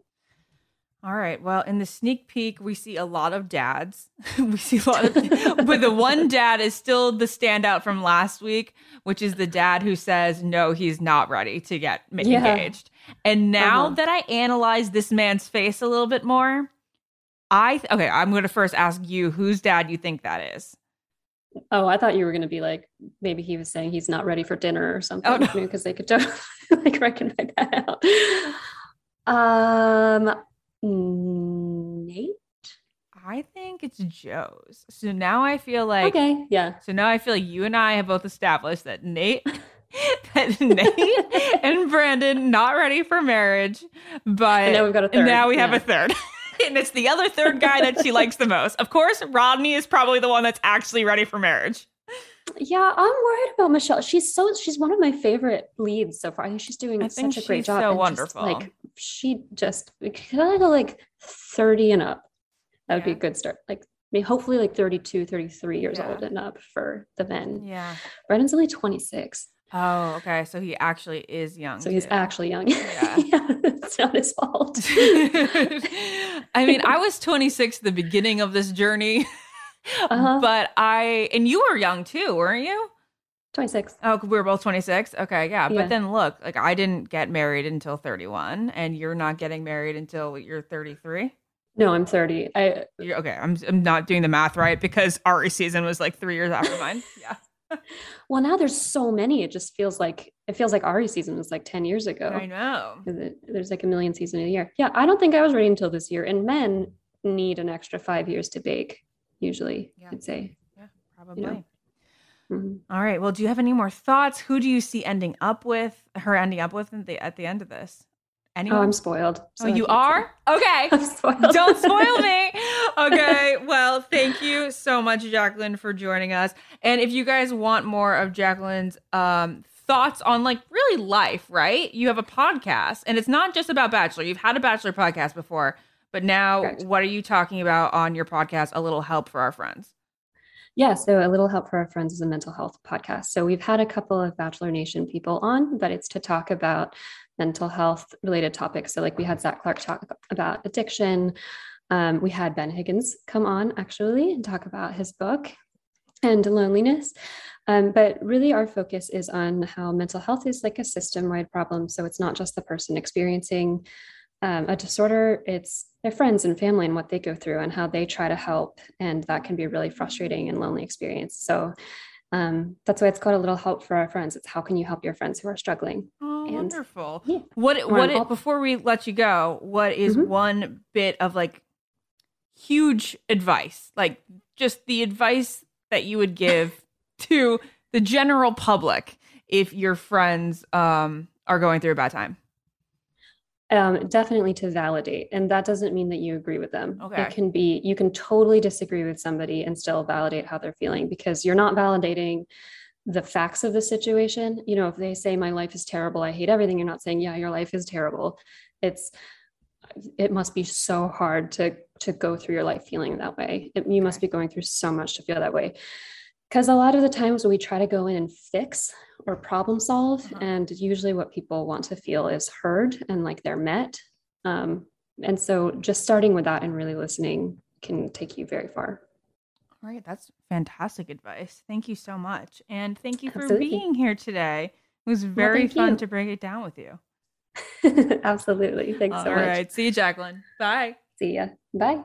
All right. Well, in the sneak peek, we see a lot of dads. we see a lot of, but the one dad is still the standout from last week, which is the dad who says no, he's not ready to get Yeah. engaged. And now Uh-huh. that I analyze this man's face a little bit more, I th- okay. I'm going to first ask you whose dad you think that is. Oh, I thought you were going to be like, maybe he was saying he's not ready for dinner or something. Oh, no. Because they could totally like recognize that out. Um, Nayte. I think it's Joe's. So now I feel like okay, yeah. So now I feel like you and I have both established that Nayte, that Nayte and Brandon not ready for marriage, but And now we've got a third. now we have yeah. a third. and it's the other third guy that she likes the most. Of course, Rodney is probably the one that's actually ready for marriage. Yeah, I'm worried about Michelle. She's so she's one of my favorite leads so far. I think she's doing I such a great she's job. so and just, wonderful. like she just can I go like 30 and up? That would be a good start. Like I mean, hopefully like 32, 33 years Yeah. old and up for the men. Yeah. Brandon's only 26. Oh, okay. So he actually is young. So he's too. actually young. Yeah. Yeah. it's not his fault. I mean, I was 26 at the beginning of this journey, Uh-huh. but I, and you were young too, weren't you? 26. Oh, we were both 26. Okay, yeah. Yeah. But then look, like I didn't get married until 31 and you're not getting married until you're 33. No, I'm 30. I You're, okay, I'm I'm not doing the math right because Arie season was like 3 years after mine. Yeah. Well now there's so many. It just feels like it feels like Arie season was like 10 years ago. I know. There's like a million seasons a year. Yeah, I don't think I was ready until this year. And men need an extra five years to bake, usually, Yeah. I'd say. Yeah, probably. Mhm. All right. Well, do you have any more thoughts? Who do you see ending up with her ending up with in the, at the end of this? Anyone? Oh, I'm spoiled. Oh, so I you can't say. are? Okay. Spoiled. Don't spoil me. Okay. Well, thank you so much, Jacqueline, for joining us. And if you guys want more of Jacqueline's um, thoughts on like really life, right? You have a podcast, and it's not just about Bachelor. You've had a Bachelor podcast before, but now Correct. what are you talking about on your podcast? A little help for our friends. Yeah, so a little help for our friends is a mental health podcast. So we've had a couple of Bachelor Nation people on, but it's to talk about mental health related topics. So like we had Zac Clark talk about addiction. Um, we had Ben Higgins come on actually and talk about his book and loneliness. Um, but really, our focus is on how mental health is like a system wide problem. So it's not just the person experiencing um, a disorder, it's their friends and family and what they go through and how they try to help. And that can be a really frustrating and lonely experience. So um, that's why it's called a little help for our friends. It's how can you help your friends who are struggling? Oh, And- wonderful. Yeah. What what all- before we let you go, what is Mhm. one bit of like huge advice? Like just the advice that you would give to the general public if your friends um are going through a bad time. Um, definitely to validate. And that doesn't mean that you agree with them. Okay. It can be, you can totally disagree with somebody and still validate how they're feeling because you're not validating the facts of the situation. You know, if they say, my life is terrible, I hate everything, you're not saying, yeah, your life is terrible. It's, it must be so hard to to go through your life feeling that way. It, you must be going through so much to feel that way. Because a lot of the times we try to go in and fix or problem solve, Uh-huh. and usually what people want to feel is heard and like they're met. Um, and so just starting with that and really listening can take you very far. All right, that's fantastic advice. Thank you so much. And thank you for Absolutely. being here today. It was very thank fun you. to break it down with you. Absolutely. Thanks All so right. much. See you, Jacqueline. Bye. See ya. Bye.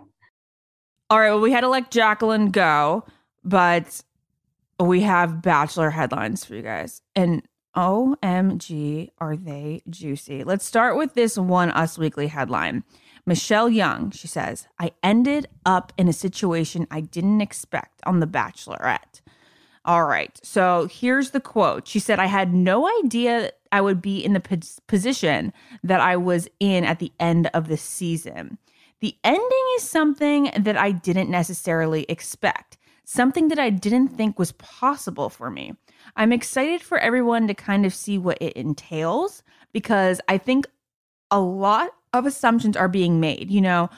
All right. Well, we had to let Jacqueline go, but we have Bachelor headlines for you guys. And OMG, are they juicy? Let's start with this one Us Weekly headline. Michelle Young, she says, I ended up in a situation I didn't expect on The Bachelorette. All right. So here's the quote. She said, I had no idea I would be in the pos- position that I was in at the end of the season. The ending is something that I didn't necessarily expect, something that I didn't think was possible for me. I'm excited for everyone to kind of see what it entails because I think a lot of assumptions are being made, you know,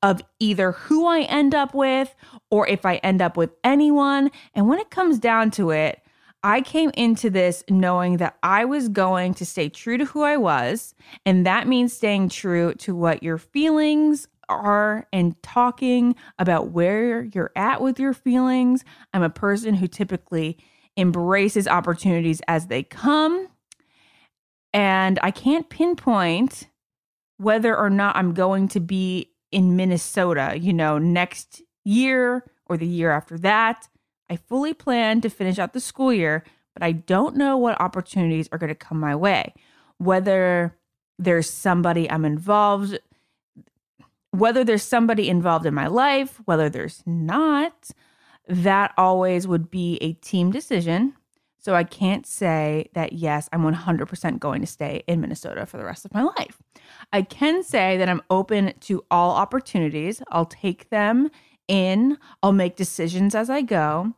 of either who I end up with or if I end up with anyone. And when it comes down to it, I came into this knowing that I was going to stay true to who I was. And that means staying true to what your feelings are and talking about where you're at with your feelings. I'm a person who typically embraces opportunities as they come. And I can't pinpoint whether or not I'm going to be in Minnesota, you know, next year or the year after that. I fully plan to finish out the school year, but I don't know what opportunities are going to come my way. Whether there's somebody I'm involved whether there's somebody involved in my life, whether there's not, that always would be a team decision. So I can't say that, yes, I'm 100% going to stay in Minnesota for the rest of my life. I can say that I'm open to all opportunities. I'll take them in, I'll make decisions as I go,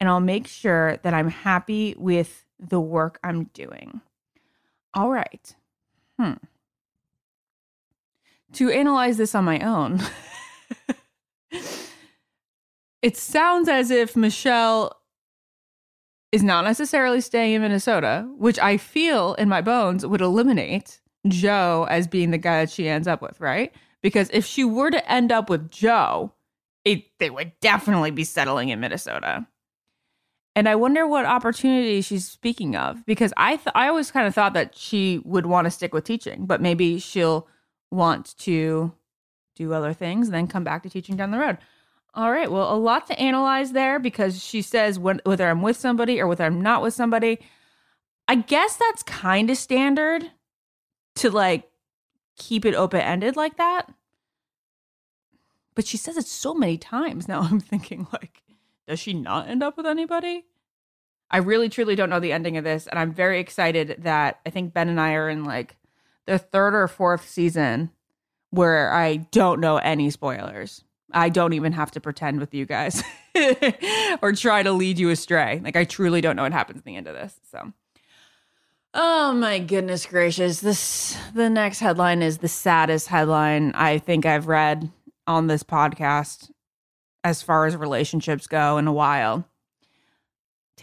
and I'll make sure that I'm happy with the work I'm doing. All right. Hmm. To analyze this on my own, it sounds as if Michelle is not necessarily staying in Minnesota, which I feel in my bones would eliminate Joe as being the guy that she ends up with, right? Because if she were to end up with Joe, it they would definitely be settling in Minnesota. And I wonder what opportunity she's speaking of because I th- I always kind of thought that she would want to stick with teaching, but maybe she'll want to do other things and then come back to teaching down the road. All right, well, a lot to analyze there because she says whether I'm with somebody or whether I'm not with somebody. I guess that's kind of standard to like keep it open ended like that. But she says it so many times now. I'm thinking, like, does she not end up with anybody? I really truly don't know the ending of this. And I'm very excited that I think Ben and I are in like the third or fourth season where I don't know any spoilers. I don't even have to pretend with you guys or try to lead you astray. Like I truly don't know what happens at the end of this. So Oh my goodness gracious. This the next headline is the saddest headline I think I've read on this podcast as far as relationships go in a while.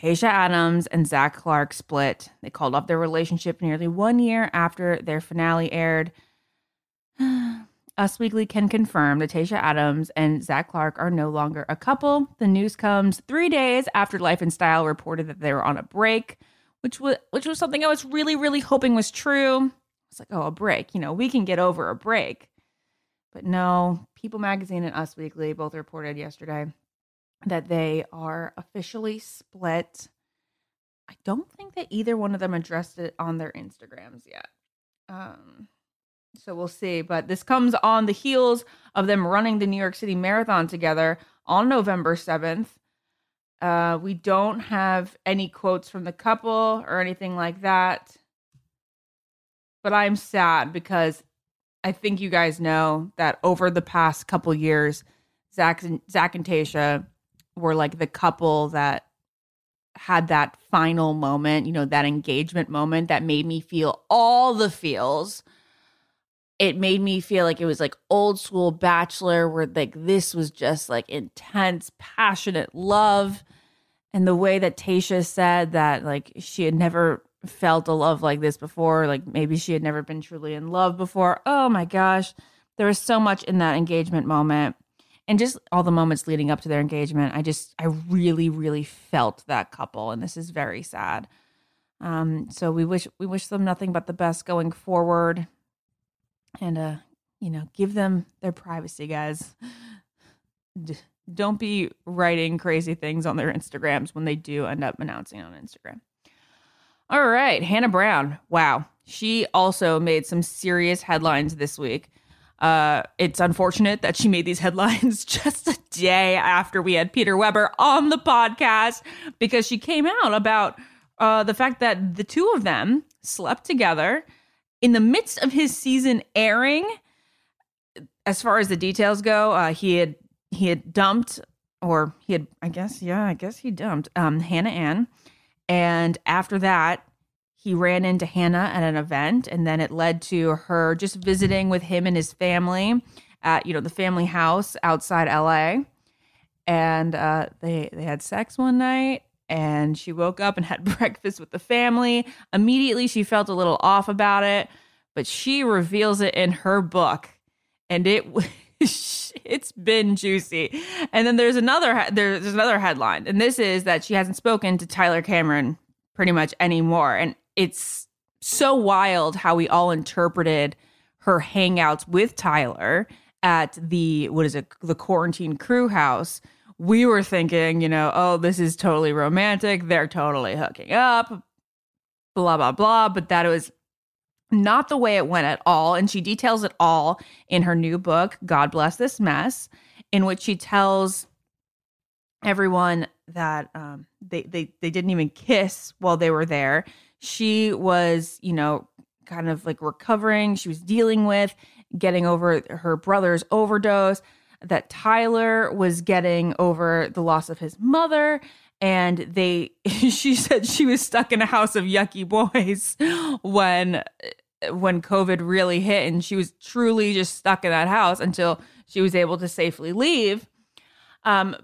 Tayshia Adams and Zac Clark split. They called off their relationship nearly one year after their finale aired. Us Weekly can confirm that Tayshia Adams and Zac Clark are no longer a couple. The news comes three days after Life and Style reported that they were on a break, which was which was something I was really, really hoping was true. It's like, oh, a break. You know, we can get over a break. But no, People Magazine and Us Weekly both reported yesterday that they are officially split. I don't think that either one of them addressed it on their Instagrams yet. Um, so we'll see. But this comes on the heels of them running the New York City Marathon together on November 7th. Uh, we don't have any quotes from the couple or anything like that. But I'm sad because I think you guys know that over the past couple years, Zac and Zac and Tayshia were like the couple that had that final moment, you know, that engagement moment that made me feel all the feels. It made me feel like it was like old school bachelor where like this was just like intense, passionate love. And the way that Tayshia said that like she had never felt a love like this before, like maybe she had never been truly in love before. Oh my gosh. There was so much in that engagement moment. And just all the moments leading up to their engagement. I just, I really, really felt that couple, and this is very sad. Um, so we wish we wish them nothing but the best going forward, and uh, you know, give them their privacy, guys. D- don't be writing crazy things on their Instagrams when they do end up announcing on Instagram. All right, Hannah Brown. Wow, she also made some serious headlines this week. Uh, it's unfortunate that she made these headlines just a day after we had Peter Weber on the podcast because she came out about uh, the fact that the two of them slept together in the midst of his season airing. As far as the details go, uh, he had he had dumped, or he had, I guess, yeah, I guess he dumped um, Hannah Ann, and after that, he ran into Hannah at an event, and then it led to her just visiting with him and his family at you know the family house outside LA, and uh, they they had sex one night, and she woke up and had breakfast with the family. Immediately, she felt a little off about it, but she reveals it in her book, and it. it's been juicy. And then there's another there's another headline, and this is that she hasn't spoken to Tyler Cameron pretty much anymore, and it's so wild how we all interpreted her hangouts with Tyler at the what is it the quarantine crew house. We were thinking you know oh this is totally romantic. They're totally hooking up blah blah blah. But that was not the way it went at all. And she details it all in her new book god bless this mess in which she tells everyone that um, they, they they didn't even kiss while they were there she was, you know, kind of like recovering. She was dealing with getting over her brother's overdose, that Tyler was getting over the loss of his mother. And they, she said she was stuck in a house of yucky boys when, when COVID really hit. And she was truly just stuck in that house until she was able to safely leave. Um,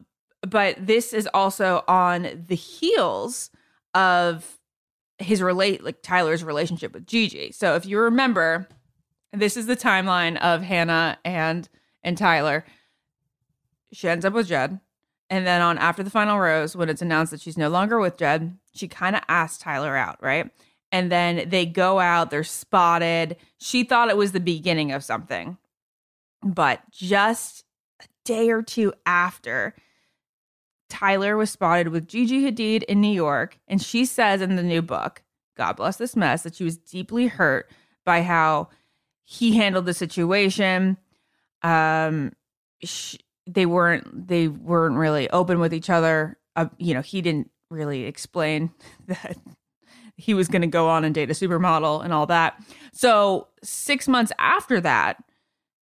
but this is also on the heels of his relate like Tyler's relationship with Gigi. So if you remember, this is the timeline of Hannah and and Tyler. She ends up with Jed. And then on after the final rose, when it's announced that she's no longer with Jed, she kind of asks Tyler out, right? And then they go out, they're spotted. She thought it was the beginning of something. But just a day or two after, Tyler was spotted with Gigi Hadid in New York, and she says in the new book, God bless this mess, that she was deeply hurt by how he handled the situation. Um, she, they weren't they weren't really open with each other. Uh, you know, he didn't really explain that he was going to go on and date a supermodel and all that. So six months after that,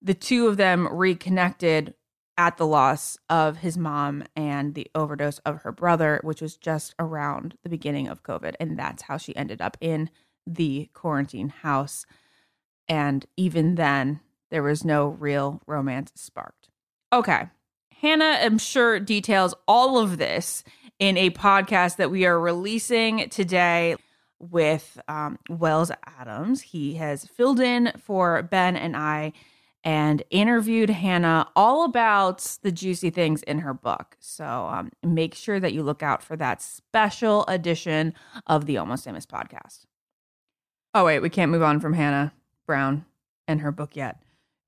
the two of them reconnected at the loss of his mom and the overdose of her brother, which was just around the beginning of COVID. And that's how she ended up in the quarantine house. And even then, there was no real romance sparked. Okay. Hannah, I'm sure, details all of this in a podcast that we are releasing today with um, Wells Adams. He has filled in for Ben and I and interviewed Hannah all about the juicy things in her book. So um, make sure that you look out for that special edition of the Almost Famous podcast. Oh, wait, we can't move on from Hannah Brown and her book yet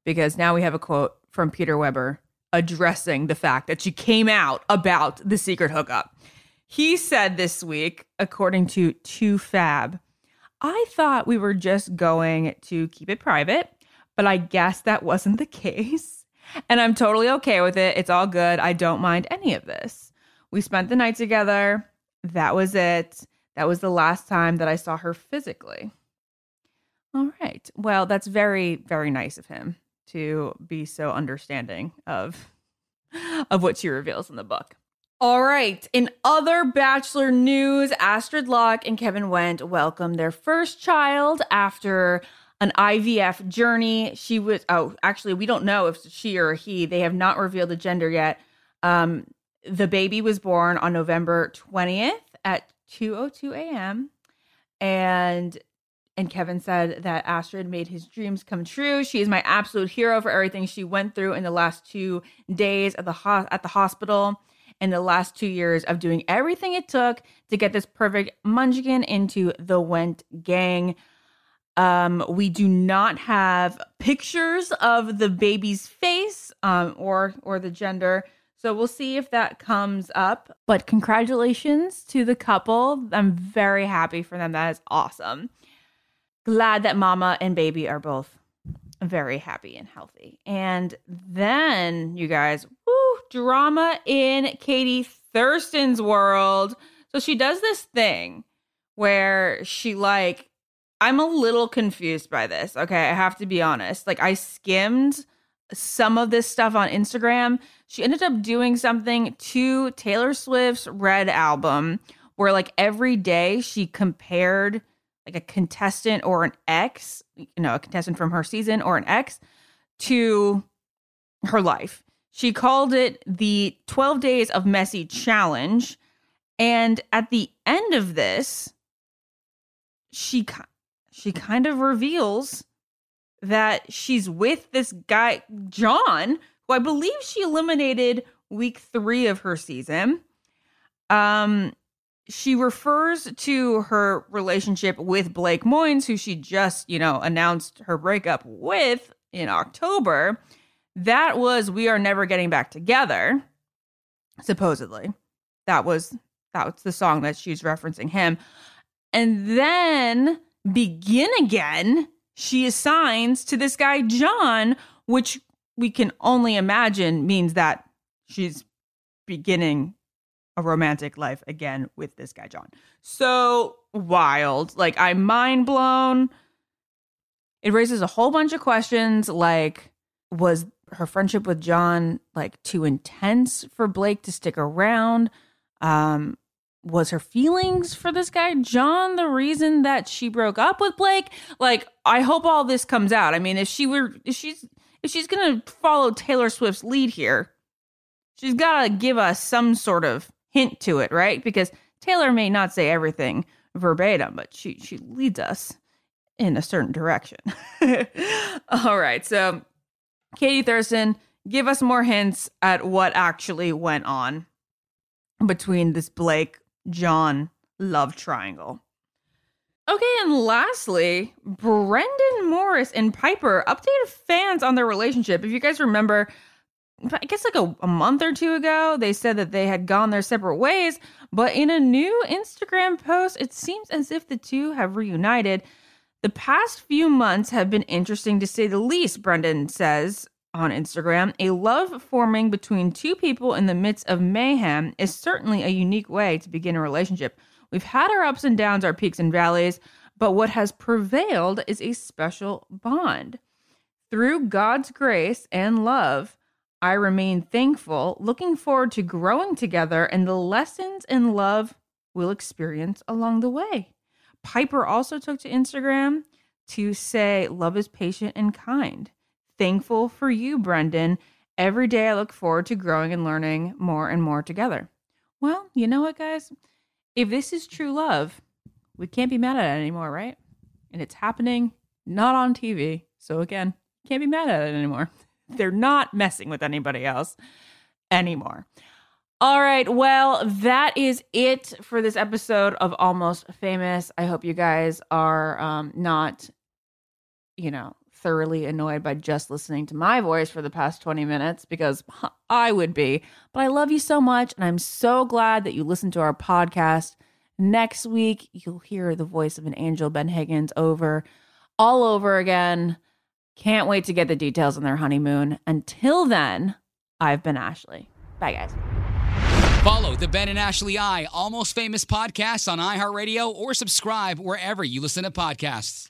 because now we have a quote from Peter Weber addressing the fact that she came out about the secret hookup. He said this week, according to 2Fab, I thought we were just going to keep it private but I guess that wasn't the case. And I'm totally okay with it. It's all good. I don't mind any of this. We spent the night together. That was it. That was the last time that I saw her physically. All right. Well, that's very, very nice of him to be so understanding of of what she reveals in the book. All right. In other Bachelor news, Astrid Loch and Kevin Wendt welcomed their first child after an IVF journey. She was, oh, actually, we don't know if she or he, they have not revealed the gender yet. Um, the baby was born on November 20th at 2:02 a.m. and and Kevin said that Astrid made his dreams come true. She is my absolute hero for everything she went through in the last two days at the ho- at the hospital and the last two years of doing everything it took to get this perfect munchkin into the Wendt gang. Um, we do not have pictures of the baby's face um, or or the gender. So we'll see if that comes up. But congratulations to the couple. I'm very happy for them. That is awesome glad that mama and baby are both very happy and healthy. And then, you guys, woo, drama in Katie Thurston's world. So she does this thing where she like I'm a little confused by this. Okay, I have to be honest. Like I skimmed some of this stuff on Instagram. She ended up doing something to Taylor Swift's Red album where like every day she compared like a contestant or an ex, you know, a contestant from her season or an ex to her life. She called it the 12 Days of Messy Challenge. And at the end of this, she she kind of reveals that she's with this guy John, who I believe she eliminated week 3 of her season. Um she refers to her relationship with Blake Moynes, who she just, you know, announced her breakup with in October. That was We Are Never Getting Back Together, supposedly. That was that was the song that she's referencing him. And then Begin Again, she assigns to this guy, John, which we can only imagine means that she's beginning a romantic life again with this guy, John. So wild. Like, I'm mind blown. It raises a whole bunch of questions like, was her friendship with John like too intense for Blake to stick around? Um, was her feelings for this guy John the reason that she broke up with Blake? Like, I hope all this comes out. I mean, if she were, if she's, if she's gonna follow Taylor Swift's lead here, she's gotta give us some sort of hint to it, right? Because Taylor may not say everything verbatim, but she she leads us in a certain direction. All right, so Katie Thurston, give us more hints at what actually went on between this Blake John love triangle. Okay, and lastly, Brendan Morris and Piper updated fans on their relationship. If you guys remember, I guess like a, a, month or two ago, they said that they had gone their separate ways. But in a new Instagram post, it seems as if the two have reunited. The past few months have been interesting to say the least, Brendan says on Instagram. A love forming between two people in the midst of mayhem is certainly a unique way to begin a relationship. We've had our ups and downs, our peaks and valleys, but what has prevailed is a special bond. Through God's grace and love, I remain thankful, looking forward to growing together and the lessons and love we'll experience along the way. Piper also took to Instagram to say, Love is patient and kind. Thankful for you, Brendan. Every day I look forward to growing and learning more and more together. Well, you know what, guys? If this is true love, we can't be mad at it anymore, right? And it's happening not on TV. So, again, can't be mad at it anymore. They're not messing with anybody else anymore. All right. Well, that is it for this episode of Almost Famous. I hope you guys are um, not, you know, thoroughly annoyed by just listening to my voice for the past 20 minutes because I would be. But I love you so much. And I'm so glad that you listened to our podcast. Next week, you'll hear the voice of an angel, Ben Higgins, over all over again. Can't wait to get the details on their honeymoon. Until then, I've been Ashley. Bye, guys. Follow the Ben and Ashley I Almost Famous podcast on iHeartRadio or subscribe wherever you listen to podcasts.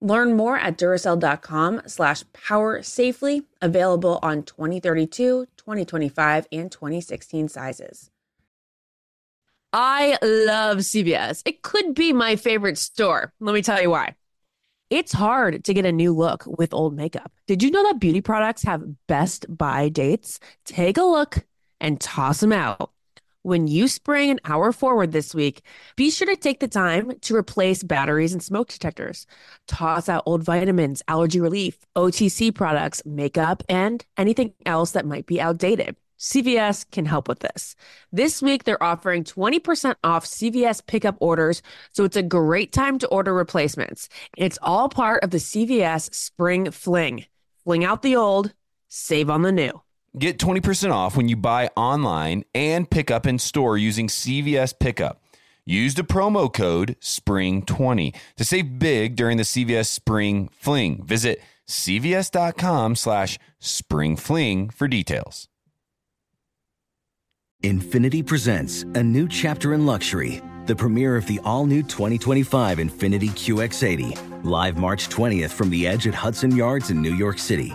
Learn more at Duracell.com slash power safely, available on 2032, 2025, and 2016 sizes. I love CVS. It could be my favorite store. Let me tell you why. It's hard to get a new look with old makeup. Did you know that beauty products have best buy dates? Take a look and toss them out. When you spring an hour forward this week, be sure to take the time to replace batteries and smoke detectors. Toss out old vitamins, allergy relief, OTC products, makeup, and anything else that might be outdated. CVS can help with this. This week, they're offering 20% off CVS pickup orders, so it's a great time to order replacements. It's all part of the CVS Spring Fling. Fling out the old, save on the new. Get 20% off when you buy online and pick up in store using CVS Pickup. Use the promo code SPRING20 to save big during the CVS Spring Fling. Visit cvs.com slash springfling for details. Infiniti presents a new chapter in luxury, the premiere of the all-new 2025 Infiniti QX80, live March 20th from the edge at Hudson Yards in New York City,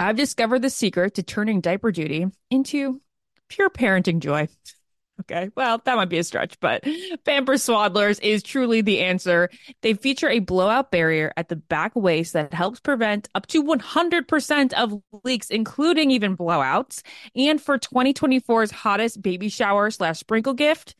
I've discovered the secret to turning diaper duty into pure parenting joy. Okay, well, that might be a stretch, but Pampers Swaddlers is truly the answer. They feature a blowout barrier at the back waist that helps prevent up to 100% of leaks, including even blowouts. And for 2024's hottest baby shower slash sprinkle gift,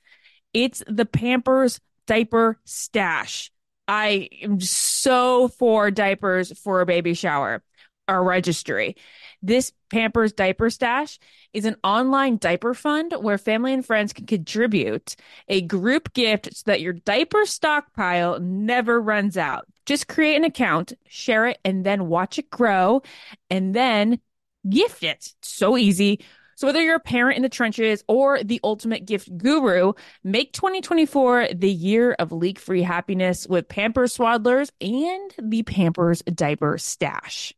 it's the Pampers Diaper Stash. I am so for diapers for a baby shower our registry. This Pampers Diaper Stash is an online diaper fund where family and friends can contribute a group gift so that your diaper stockpile never runs out. Just create an account, share it, and then watch it grow and then gift it. So easy. So whether you're a parent in the trenches or the ultimate gift guru, make 2024 the year of leak-free happiness with Pampers Swaddlers and the Pampers Diaper Stash.